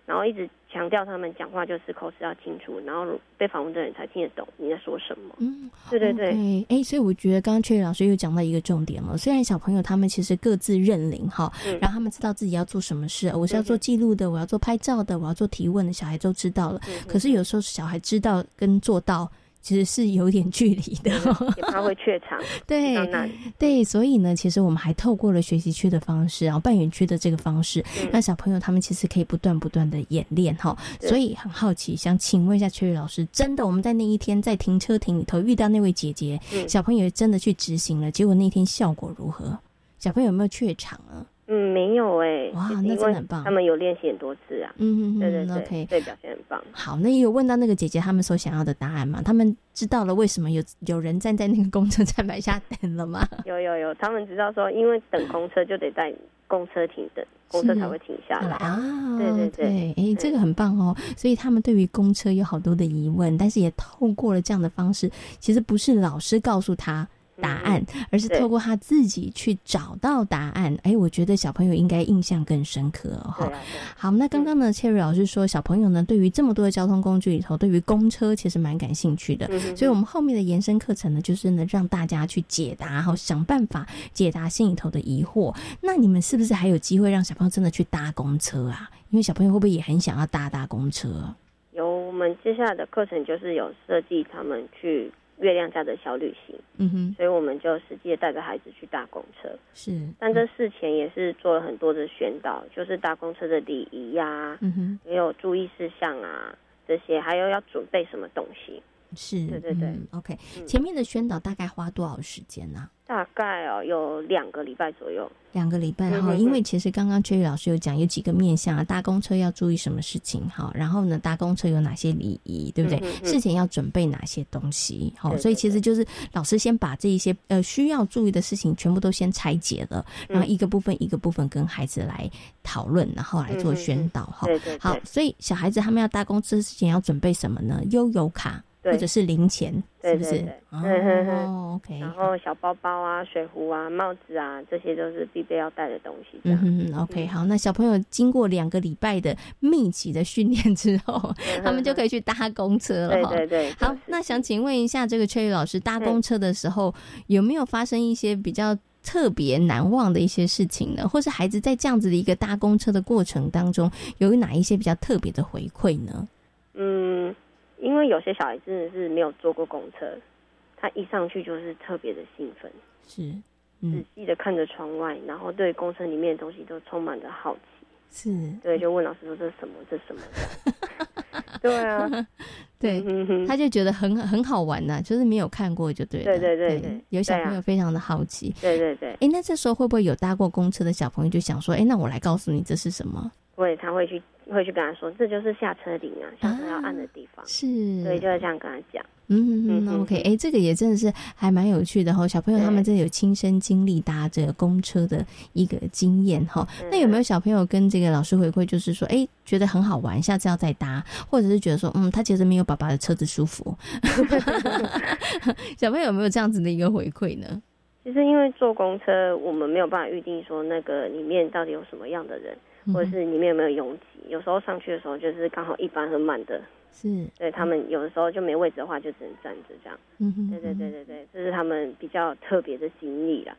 然后一直强调他们讲话就是口齿要清楚，然后被访问的人才听得懂你在说什么。嗯，对对对。哎，所以我觉得刚刚崔老师又讲到一个重点了。虽然小朋友他们其实各自认领哈，嗯、然后他们知道自己要做什么事，我是要做记录的，我要做拍照的，我要做提问的，小孩都知道了。嗯、可是有时候小孩知道跟做到。其实是有点距离的，也怕会怯场。对对，所以呢，其实我们还透过了学习区的方式，然后扮演区的这个方式，嗯、让小朋友他们其实可以不断不断的演练哈。所以很好奇，想请问一下秋雨老师，真的我们在那一天在停车亭里头遇到那位姐姐，嗯、小朋友真的去执行了，结果那天效果如何？小朋友有没有怯场啊？嗯，没有哎、欸，哇，那真的很棒。他们有练习很多次啊，嗯嗯对对对，OK，对，表现很棒。好，那也有问到那个姐姐他们所想要的答案吗？他们知道了为什么有有人站在那个公车站牌下等了吗？有有有，他们知道说，因为等公车就得在公车停等，公车才会停下来啊。对对对，哎，这个很棒哦。所以他们对于公车有好多的疑问，但是也透过了这样的方式，其实不是老师告诉他。答案，而是透过他自己去找到答案。哎，我觉得小朋友应该印象更深刻哈。好，那刚刚呢，切瑞老师说，小朋友呢对于这么多的交通工具里头，对于公车其实蛮感兴趣的。所以，我们后面的延伸课程呢，就是呢让大家去解答，然后想办法解答心里头的疑惑。那你们是不是还有机会让小朋友真的去搭公车啊？因为小朋友会不会也很想要搭搭公车？有我们接下来的课程就是有设计他们去月亮家的小旅行，嗯哼，所以我们就实际带着孩子去搭公车。是，但这事前也是做了很多的宣导，就是搭公车的礼仪呀、嗯哼，也有注意事项啊这些，还有要准备什么东西。是，对对对。嗯，OK，前面的宣导大概花多少时间呢、大概哦有两个礼拜左右。两个礼拜哈，因为其实刚刚 J 老师有讲有几个面向啊，搭公车要注意什么事情哈，然后呢，搭公车有哪些礼仪，对不对？事前要准备哪些东西，好，所以其实就是老师先把这一些呃需要注意的事情全部都先拆解了，然后一个部分一个部分跟孩子来讨论，然后来做宣导哈。好，所以小孩子他们要搭公车之前要准备什么呢？悠游卡。对或者是零钱，是不是对对对？嗯哦，OK，然后小包包啊、水壶啊、帽子啊，这些都是必备要带的东西。嗯嗯，OK，好，那小朋友经过两个礼拜的密集的训练之后，他们就可以去搭公车了对哈。对对，好，那想请问一下，这个崔宇老师搭公车的时候，有没有发生一些比较特别难忘的一些事情呢？或是孩子在这样子的一个搭公车的过程当中，有哪一些比较特别的回馈呢？嗯，因为有些小孩真的是没有坐过公车，他一上去就是特别的兴奋，是，仔嗯，细的看着窗外，然后对公车里面的东西都充满着好奇。是，对，就问老师说这是什么？这是什么？对啊，对，他就觉得很很好玩呐、就是没有看过就对了。对对对对有小朋友非常的好奇。对对对，哎，那这时候会不会有搭过公车的小朋友就想说，哎，那我来告诉你这是什么？会他会去会去跟他说，这就是下车铃啊，下车要按的地方。是，所以，就会这样跟他讲。嗯嗯嗯哼，OK，哎，这个也真的是还蛮有趣的哈、小朋友他们真的有亲身经历搭这个公车的一个经验哈、那有没有小朋友跟这个老师回馈，就是说，哎，觉得很好玩，下次要再搭，或者是觉得说，嗯，他其实没有爸爸的车子舒服。小朋友有没有这样子的一个回馈呢？其实因为坐公车，我们没有办法预定说那个里面到底有什么样的人，嗯或者是里面有没有拥挤。有时候上去的时候就是刚好一班很满的，是，对他们有的时候就没位置的话，就只能站着这样。嗯哼，对对对对对，这是他们比较特别的经历啦。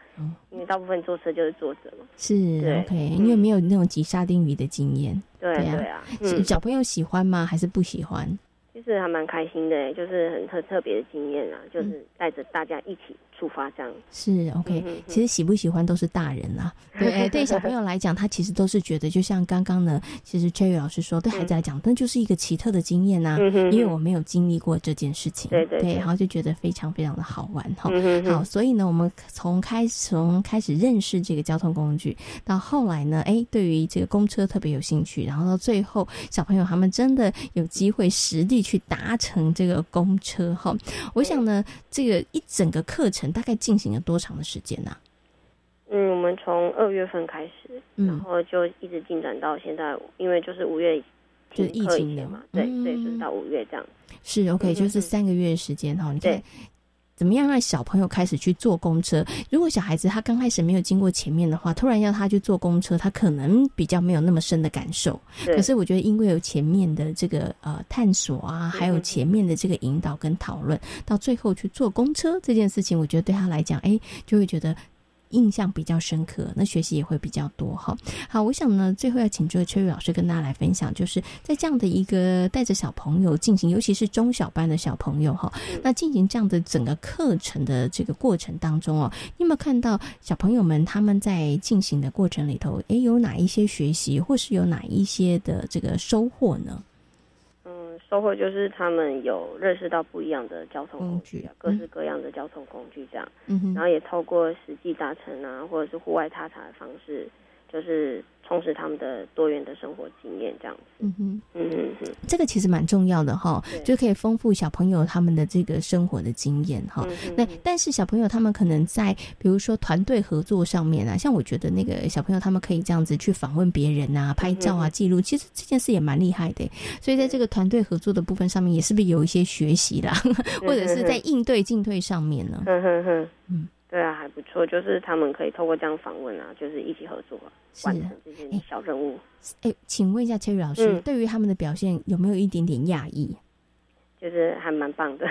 因为大部分坐车就是坐着嘛。是 OK，因为没有那种挤沙丁鱼的经验。对对啊对啊，小朋友喜欢吗？还是不喜欢？其实还蛮开心的，就是很特特别的经验啊，嗯。就是带着大家一起出发这样。是 OK，、其实喜不喜欢都是大人啦。对，对对小朋友来讲，他其实都是觉得，就像刚刚呢，其实 Cherry 老师说，对孩子来讲，那就是一个奇特的经验呐、嗯因为我没有经历过这件事情，对对对。然后就觉得非常非常的好玩哈。嗯。好，所以呢，我们从开从开始认识这个交通工具，到后来呢，哎，对于这个公车特别有兴趣，然后到最后，小朋友他们真的有机会实地去搭乘这个公车哈。我想呢，这个一整个课程大概进行了多长的时间呢、嗯，我们从二月份开始，嗯然后就一直进展到现在，因为就是五月就是疫情的嘛，对，嗯所以就是到五月这样。是 OK，嗯就是三个月的时间哈。你看对怎么样让小朋友开始去坐公车？如果小孩子他刚开始没有经过前面的话，突然要他去坐公车，他可能比较没有那么深的感受。可是我觉得，因为有前面的这个呃探索啊，还有前面的这个引导跟讨论，到最后去坐公车这件事情，我觉得对他来讲，哎，就会觉得。印象比较深刻，那学习也会比较多哈。好，我想呢，最后要请这位崔宇老师跟大家来分享，就是在这样的一个带着小朋友进行，尤其是中小班的小朋友哈，那进行这样的整个课程的这个过程当中哦，你有没有看到小朋友们他们在进行的过程里头，诶，有哪一些学习，或是有哪一些的这个收获呢？嗯，收获就是他们有认识到不一样的交通工具啊，各式各样的交通工具这样，嗯然后也透过实际搭乘啊，或者是户外踏查的方式，就是充实他们的多元的生活经验这样子。嗯哼，嗯哼哼，这个其实蛮重要的哈，就可以丰富小朋友他们的这个生活的经验哈。嗯那但是小朋友他们可能在比如说团队合作上面啊，像我觉得那个小朋友他们可以这样子去访问别人啊、拍照啊、记录，其实这件事也蛮厉害的。所以在这个团队合作的部分上面，也是不是有一些学习啦，或者是在应对进退上面呢？嗯哼哼，嗯，对啊，还不错，就是他们可以透过这样访问啊，就是一起合作、完成这些小任务。哎，请问一下 Cherry 老师，嗯对于他们的表现有没有一点点讶异？就是还蛮棒的。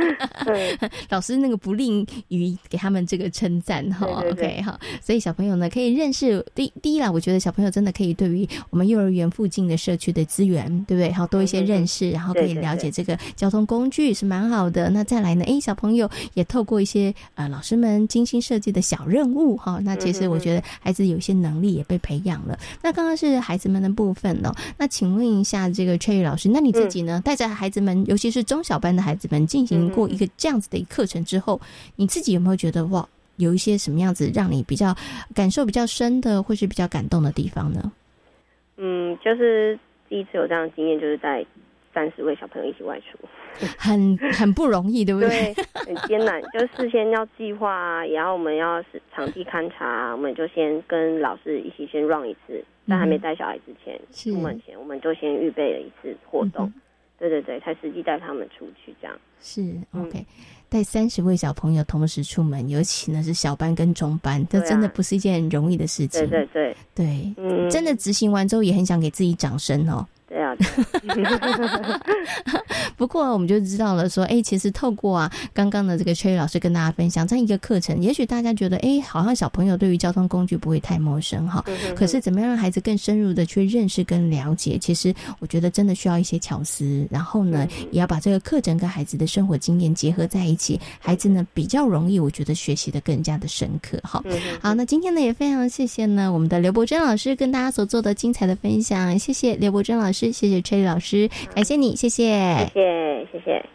老师那个不吝于给他们这个称赞哈。对对对 OK 哈，所以小朋友呢可以认识第第一啦，我觉得小朋友真的可以对于我们幼儿园附近的社区的资源，对不对？好多一些认识，然后可以了解这个交通工具是蛮好的。那再来呢，哎，小朋友也透过一些呃老师们精心设计的小任务哈，那其实我觉得孩子有些能力也被培养了。那刚刚是孩子们的部分哦，那请问一下这个翠玉老师，那你自己呢，带着孩子们，尤其是中小班的孩子们进行过一个这样子的一个课程之后，你自己有没有觉得哇，有一些什么样子让你比较感受比较深的，或是比较感动的地方呢？嗯，就是第一次有这样的经验，就是在三十位小朋友一起外出，很很不容易，对不对？很艰难，就是事先要计划啊，也要我们要是场地勘察，我们就先跟老师一起先 run 一次，在还没带小孩之前，出门前我们就先预备了一次活动，对对对，才实际带他们出去这样。是 OK，带三十位小朋友同时出门，尤其呢是小班跟中班，这真的不是一件容易的事情。对对对对，嗯，真的执行完之后也很想给自己掌声哦。对啊，不过我们就知道了，说哎，其实透过啊刚刚的这个崔老师跟大家分享这样一个课程，也许大家觉得哎，好像小朋友对于交通工具不会太陌生哈。可是怎么样让孩子更深入的去认识跟了解？其实我觉得真的需要一些巧思，然后呢，也要把这个课程跟孩子的生活经验结合在一起，孩子呢比较容易，我觉得学习的更加的深刻哈。好，那今天呢也非常谢谢呢我们的刘伯珍老师跟大家所做的精彩的分享，谢谢刘伯珍老师，谢谢崔老师，感谢你，谢谢，谢谢，谢谢。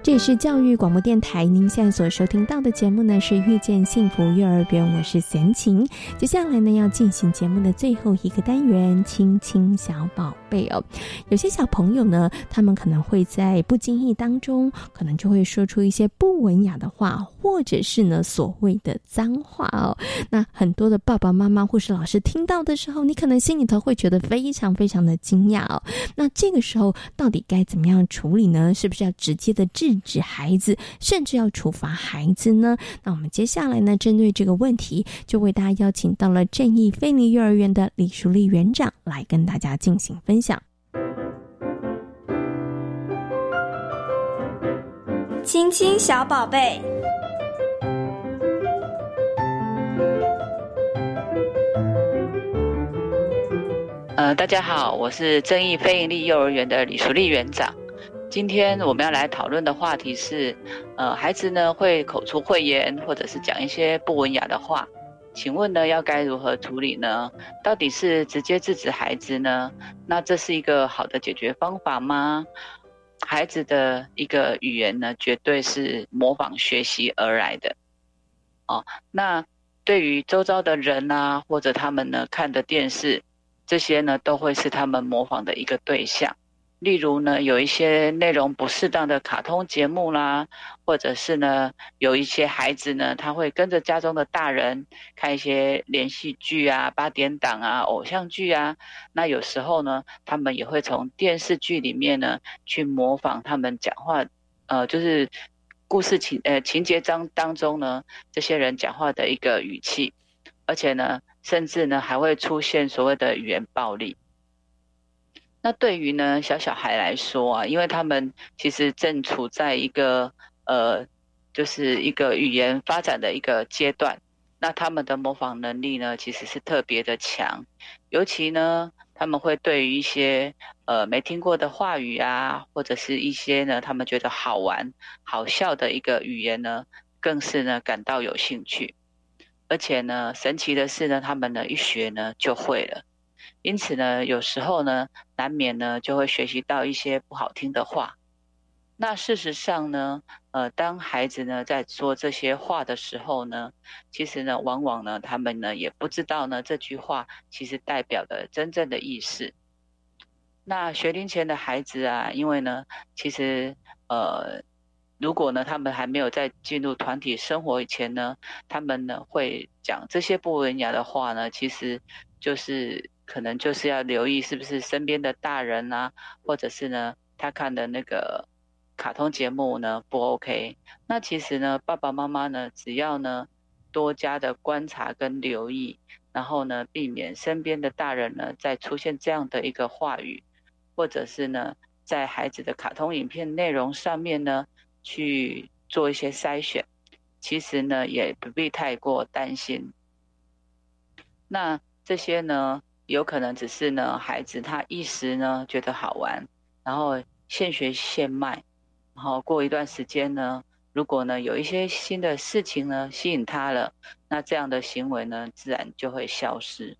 这里是教育广播电台，您现在所收听到的节目呢是《遇见幸福幼儿园》，我是贤琴。接下来呢要进行节目的最后一个单元——亲亲小宝贝哦。有些小朋友呢，他们可能会在不经意当中，可能就会说出一些不文雅的话，或者是呢所谓的脏话哦。那很多的爸爸妈妈或是老师听到的时候，你可能心里头会觉得非常非常的惊讶哦。那这个时候到底该怎么样处理呢？是不是要直接的制止孩子，甚至要处罚孩子呢？那我们接下来呢，针对这个问题，就为大家邀请到了正义菲尼幼儿园的李淑丽园长来跟大家进行分享。亲亲小宝贝，呃，大家好，我是正义非营利幼儿园的李淑丽园长。今天我们要来讨论的话题是，呃，孩子呢会口出秽言，或者是讲一些不文雅的话，请问呢要该如何处理呢？到底是直接制止孩子呢？那这是一个好的解决方法吗？孩子的一个语言呢，绝对是模仿学习而来的。哦，那对于周遭的人啊，或者他们呢看的电视，这些呢都会是他们模仿的一个对象。例如呢，有一些内容不适当的卡通节目啦，或者是呢，有一些孩子呢，他会跟着家中的大人看一些连续剧啊、八点档啊、偶像剧啊。那有时候呢，他们也会从电视剧里面呢去模仿他们讲话，呃，就是故事情呃情节章当中呢，这些人讲话的一个语气，而且呢，甚至呢还会出现所谓的语言暴力。那对于呢小小孩来说啊，因为他们其实正处在一个呃，就是一个语言发展的一个阶段，那他们的模仿能力呢，其实是特别的强，尤其呢，他们会对于一些呃没听过的话语啊，或者是一些呢他们觉得好玩、好笑的一个语言呢，更是呢感到有兴趣，而且呢，神奇的是呢，他们呢一学呢就会了。因此呢，有时候呢，难免呢就会学习到一些不好听的话。那事实上呢，呃，当孩子呢在说这些话的时候呢，其实呢，往往呢，他们呢也不知道呢这句话其实代表的真正的意思。那学龄前的孩子啊，因为呢，其实呃，如果呢他们还没有在进入团体生活以前呢，他们呢会讲这些不文雅的话呢，其实就是可能就是要留意是不是身边的大人啊，或者是呢他看的那个卡通节目呢不 OK。那其实呢爸爸妈妈呢只要呢多加的观察跟留意，然后呢，避免身边的大人呢再出现这样的一个话语，或者是呢，在孩子的卡通影片内容上面呢去做一些筛选。其实呢，也不必太过担心。那这些呢，有可能只是呢，孩子他一时呢觉得好玩，然后现学现卖，然后过一段时间呢，如果呢有一些新的事情呢吸引他了，那这样的行为呢自然就会消失。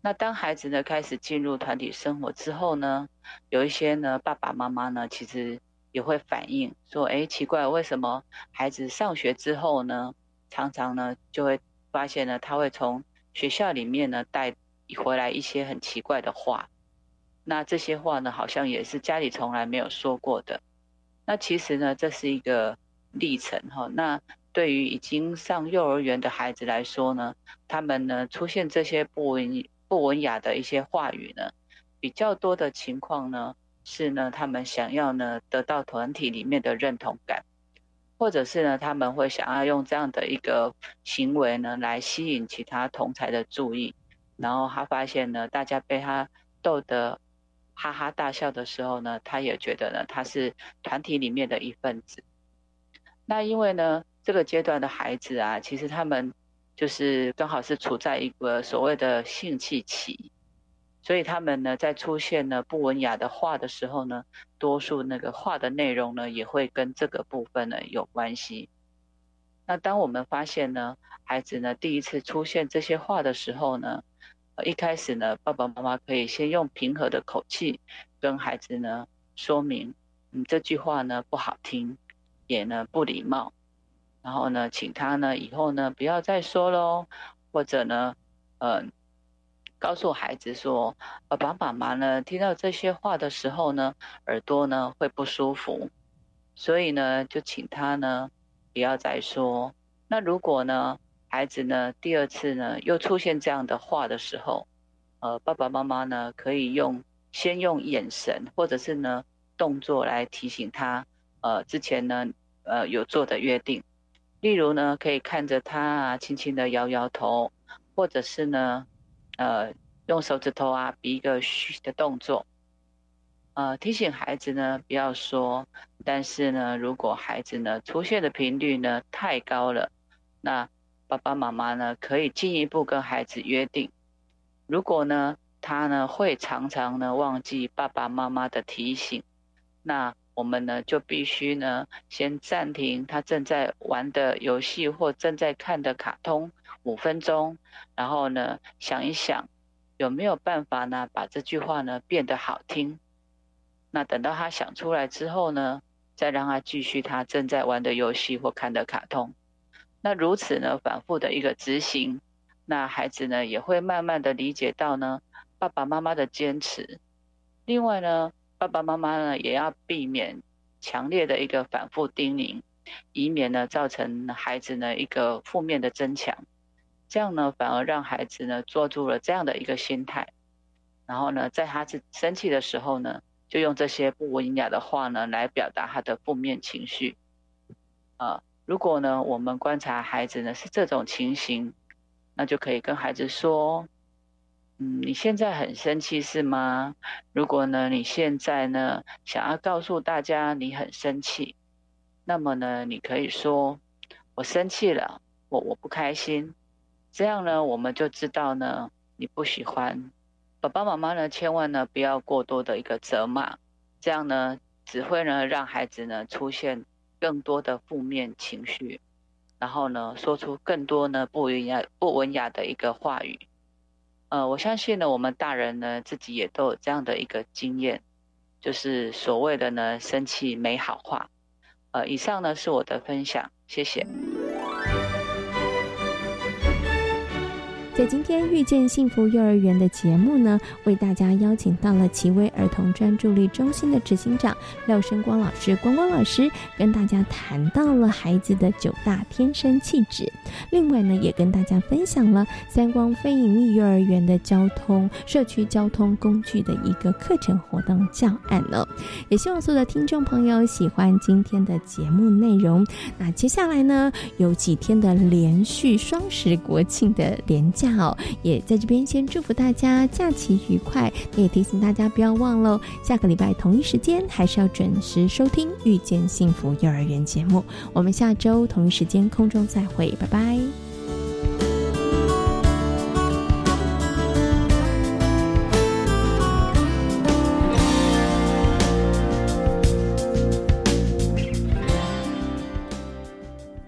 那当孩子呢开始进入团体生活之后呢，有一些呢爸爸妈妈呢其实。也会反映说：“哎，奇怪，为什么孩子上学之后呢，常常呢就会发现呢，他会从学校里面呢带回来一些很奇怪的话。那这些话呢，好像也是家里从来没有说过的。那其实呢，这是一个历程哈。那对于已经上幼儿园的孩子来说呢，他们呢出现这些不文不文雅的一些话语呢，比较多的情况呢。”是呢，他们想要呢得到团体里面的认同感，或者是呢他们会想要用这样的一个行为呢来吸引其他同才的注意，然后他发现呢大家被他逗得哈哈大笑的时候呢，他也觉得呢他是团体里面的一份子。那因为呢这个阶段的孩子啊，其实他们就是刚好是处在一个所谓的性器期。所以他们呢，在出现呢不文雅的话的时候呢，多数那个话的内容呢，也会跟这个部分呢有关系。那当我们发现呢，孩子呢第一次出现这些话的时候呢，一开始呢，爸爸妈妈可以先用平和的口气跟孩子呢说明，嗯，这句话呢不好听，也呢不礼貌，然后呢，请他呢以后呢不要再说喽，或者呢，嗯。告诉孩子说：“爸爸妈妈呢，听到这些话的时候呢，耳朵呢会不舒服，所以呢，就请他呢不要再说。那如果呢，孩子呢第二次呢又出现这样的话的时候，呃，爸爸妈妈呢可以用先用眼神或者是呢动作来提醒他，呃，之前呢呃有做的约定，例如呢可以看着他啊，轻轻的摇摇头，或者是呢。”呃，用手指头啊比一个嘘的动作，呃，提醒孩子呢不要说。但是呢，如果孩子呢出现的频率呢太高了，那爸爸妈妈呢可以进一步跟孩子约定，如果呢他呢会常常呢忘记爸爸妈妈的提醒，那我们呢就必须呢先暂停他正在玩的游戏或正在看的卡通。五分钟，然后呢，想一想有没有办法呢，把这句话呢变得好听。那等到他想出来之后呢，再让他继续他正在玩的游戏或看的卡通。那如此呢，反复的一个执行，那孩子呢也会慢慢的理解到呢，爸爸妈妈的坚持。另外呢，爸爸妈妈呢也要避免强烈的一个反复叮咛，以免呢造成孩子呢一个负面的增强。这样呢，反而让孩子呢做住了这样的一个心态，然后呢，在他是生气的时候呢，就用这些不文雅的话呢来表达他的负面情绪。啊，如果呢我们观察孩子呢是这种情形，那就可以跟孩子说：“嗯，你现在很生气是吗？如果呢你现在呢想要告诉大家你很生气，那么呢你可以说：我生气了，我我不开心。”这样呢，我们就知道呢，你不喜欢爸爸妈妈呢，千万呢不要过多的一个责骂，这样呢只会呢让孩子呢出现更多的负面情绪，然后呢说出更多呢不文雅不文雅的一个话语。呃，我相信呢，我们大人呢自己也都有这样的一个经验，就是所谓的呢生气没好话。呃，以上呢是我的分享，谢谢。在今天遇见幸福幼儿园的节目呢，为大家邀请到了奇威儿童专注力中心的执行长廖生光老师，光光老师跟大家谈到了孩子的九大天生气质。另外呢，也跟大家分享了三光非营利幼儿园的交通社区交通工具的一个课程活动教案呢。也希望所有的听众朋友喜欢今天的节目内容。那接下来呢，有几天的连续双十国庆的连好，也在这边先祝福大家假期愉快。也提醒大家不要忘了，下个礼拜同一时间还是要准时收听《遇见幸福幼儿园》节目。我们下周同一时间空中再会，拜拜。